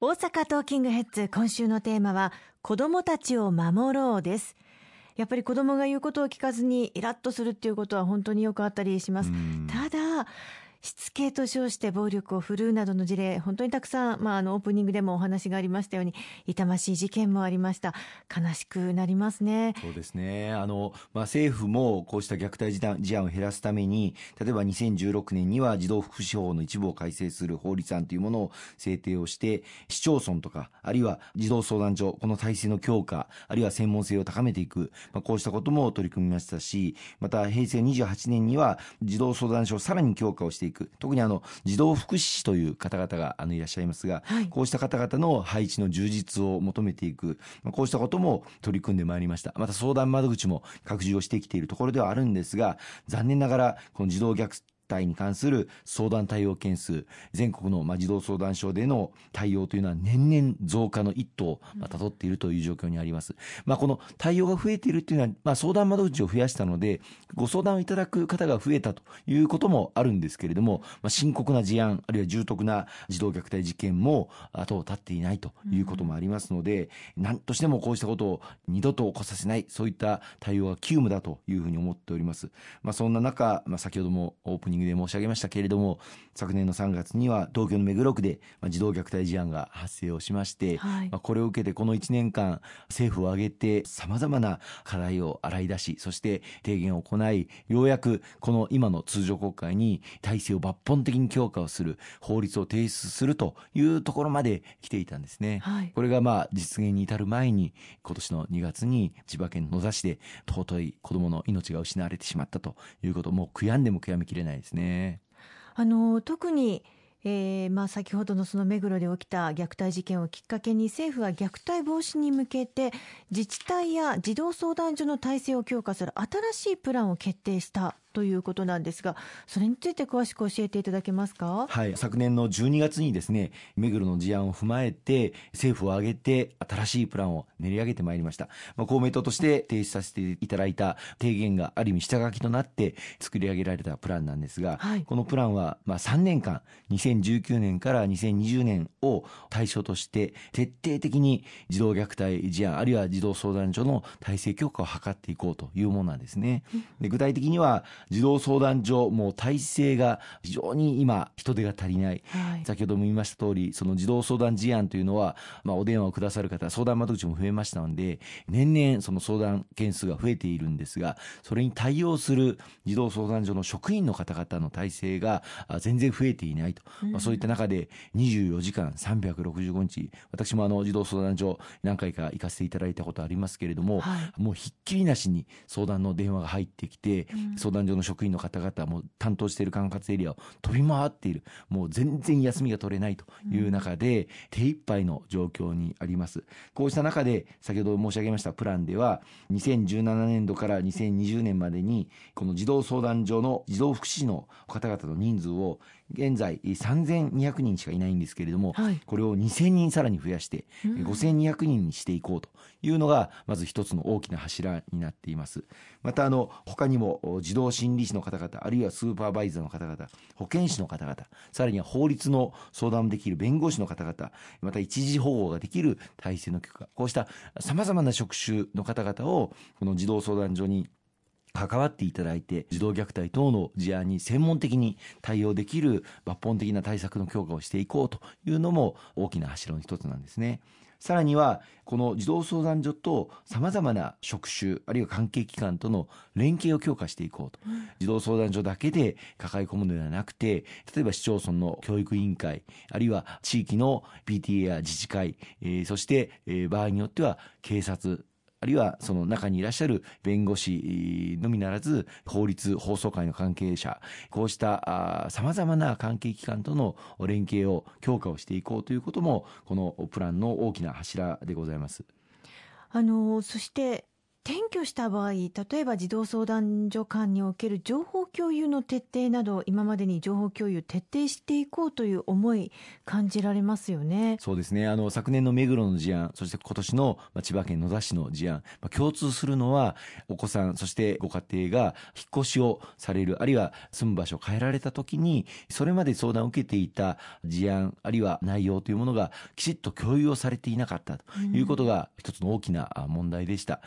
大阪トーキングヘッズ今週のテーマは子供たちを守ろうです。やっぱり子供が言うことを聞かずにイラッとするっていうことは本当によくあったりします。ただしつけと称して暴力を振るうなどの事例本当にたくさん、まあ、あのオープニングでもお話がありましたように痛ましい事件もありました。悲しくなりますね。そうですね。あの、まあ、政府もこうした虐待事案を減らすために例えば2016年には児童福祉法の一部を改正する法律案というものを制定をして市町村とかあるいは児童相談所この体制の強化あるいは専門性を高めていく、まあ、こうしたことも取り組みましたしまた平成28年には児童相談所をさらに強化をしていく。特にあの児童福祉士という方々があのいらっしゃいますが、はい、こうした方々の配置の充実を求めていく、まあ、こうしたことも取り組んでまいりました。また相談窓口も拡充をしてきているところではあるんですが残念ながらこの児童虐待に関する相談対応件数、全国の児童相談所での対応というのは年々増加の一途をたどっているという状況にあります。まあ、この対応が増えているというのは、まあ、相談窓口を増やしたので、ご相談をいただく方が増えたということもあるんですけれども、まあ、深刻な事案、あるいは重篤な児童虐待事件も後を絶っていないということもありますので、何としてもこうしたことを二度と起こさせない、そういった対応は急務だというふうに思っております。まあ、そんな中、まあ、先ほどもオープニングで申し上げましたけれども昨年の3月には東京の目黒区で児童虐待事案が発生をしまして、はい、まあ、これを受けてこの1年間政府を挙げてさまざまな課題を洗い出しそして提言を行いようやくこの今の通常国会に体制を抜本的に強化をする法律を提出するというところまで来ていたんですね。はい、これがまあ実現に至る前に今年の2月に千葉県野田市で尊い子どもの命が失われてしまったということもう悔やんでも悔やみきれないですね。あの特にえーまあ、先ほどのその目黒で起きた虐待事件をきっかけに政府は虐待防止に向けて自治体や児童相談所の体制を強化する新しいプランを決定したということなんですがそれについて詳しく教えていただけますか、はい、昨年の12月にですね目黒の事案を踏まえて政府を挙げて新しいプランを練り上げてまいりました、まあ、公明党として提出させていただいた提言がある意味下書きとなって作り上げられたプランなんですが、はい、このプランはまあ3年間2019年から2020年を対象として徹底的に児童虐待事案あるいは児童相談所の体制強化を図っていこうというものなんですね。で具体的には児童相談所もう体制が非常に今人手が足りない、はい、先ほども言いました通りその児童相談事案というのは、まあ、お電話をくださる方相談窓口も増えましたので年々その相談件数が増えているんですがそれに対応する児童相談所の職員の方々の体制が全然増えていないと、うん、まあ、そういった中で24時間365日。私もあの児童相談所何回か行かせていただいたことありますけれども、はい、もうひっきりなしに相談の電話が入ってきて、うん、相談所の職員の方々も担当している管轄エリアを飛び回っている。もう全然休みが取れないという中で、うん、手一杯の状況にあります。こうした中で先ほど申し上げましたプランでは2017年度から2020年までにこの児童相談所の児童福祉士の方々の人数を現在3200人しかいないんですけれども、はい、これを2000人さらに増やして5200人にしていこうというのがまず一つの大きな柱になっています。またあの他にも児童心理士の方々あるいはスーパーバイザーの方々保健師の方々さらには法律の相談できる弁護士の方々また一時保護ができる体制の許可こうしたさまざまな職種の方々をこの児童相談所に関わっていただいて児童虐待等の事案に専門的に対応できる抜本的な対策の強化をしていこうというのも大きな柱の一つなんですね。さらにはこの児童相談所とさまざまな職種あるいは関係機関との連携を強化していこうと、うん、児童相談所だけで抱え込むのではなくて例えば市町村の教育委員会あるいは地域の PTA や自治会、えー、そして、えー、場合によっては警察あるいはその中にいらっしゃる弁護士のみならず法律法曹界の関係者こうしたさまざまな関係機関との連携を強化をしていこうということもこのプランの大きな柱でございます。あのそして転居した場合例えば児童相談所間における情報共有の徹底など今までに情報共有徹底していこうという思い感じられますよねそうですねあの昨年の目黒の事案そして今年の千葉県野田市の事案、まあ、共通するのはお子さんそしてご家庭が引っ越しをされるあるいは住む場所を変えられた時にそれまで相談を受けていた事案あるいは内容というものがきちっと共有をされていなかったということが一つの大きな問題でした。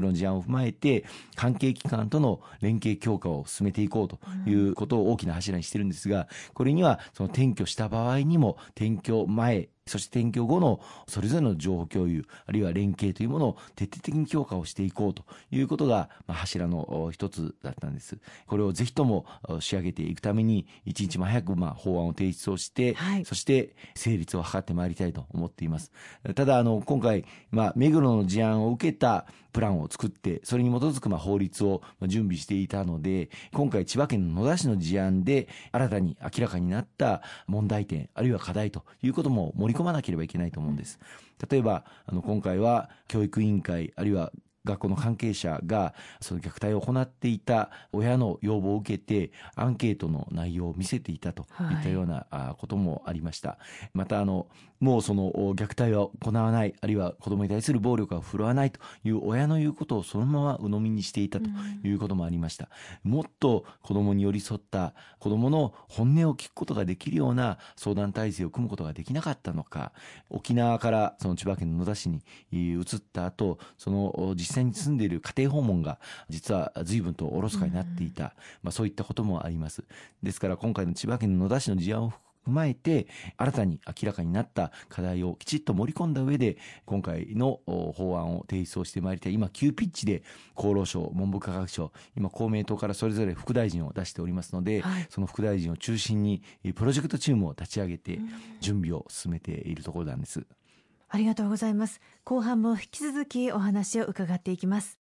目黒の事案を踏まえて関係機関との連携強化を進めていこうということを大きな柱にしてるんですがこれにはその転居した場合にも転居前そして転居後のそれぞれの情報共有、あるいは連携というものを徹底的に強化をしていこうということが、まあ、柱の一つだったんです。これをぜひとも仕上げていくために、一日も早くまあ法案を提出をして、はい、そして成立を図ってまいりたいと思っています。ただ、あの、今回、まあ、目黒の事案を受けたプランを作って、それに基づくまあ法律を準備していたので、今回千葉県の野田市の事案で新たに明らかになった問題点、あるいは課題ということも盛り込まなければいけないと思うんです。例えば、あの、今回は教育委員会、あるいは学校の関係者がその虐待を行っていた親の要望を受けてアンケートの内容を見せていたといったようなこともありました。はい、またあのもうその虐待は行わないあるいは子供に対する暴力は振るわないという親の言うことをそのまま鵜呑みにしていたということもありました。もっと子供に寄り添った子供の本音を聞くことができるような相談体制を組むことができなかったのか沖縄からその千葉県の野田市に移った後その実際に住んでいる家庭訪問が実は随分とおろそかになっていた、まあ、そういったこともあります。ですから今回の千葉県の野田市の事案を踏まえて新たに明らかになった課題をきちっと盛り込んだ上で今回の法案を提出をしてまいりたい今急ピッチで厚労省文部科学省今公明党からそれぞれ副大臣を出しておりますので、はい、その副大臣を中心にプロジェクトチームを立ち上げて準備を進めているところなんです。ありがとうございます。後半も引き続きお話を伺っていきます。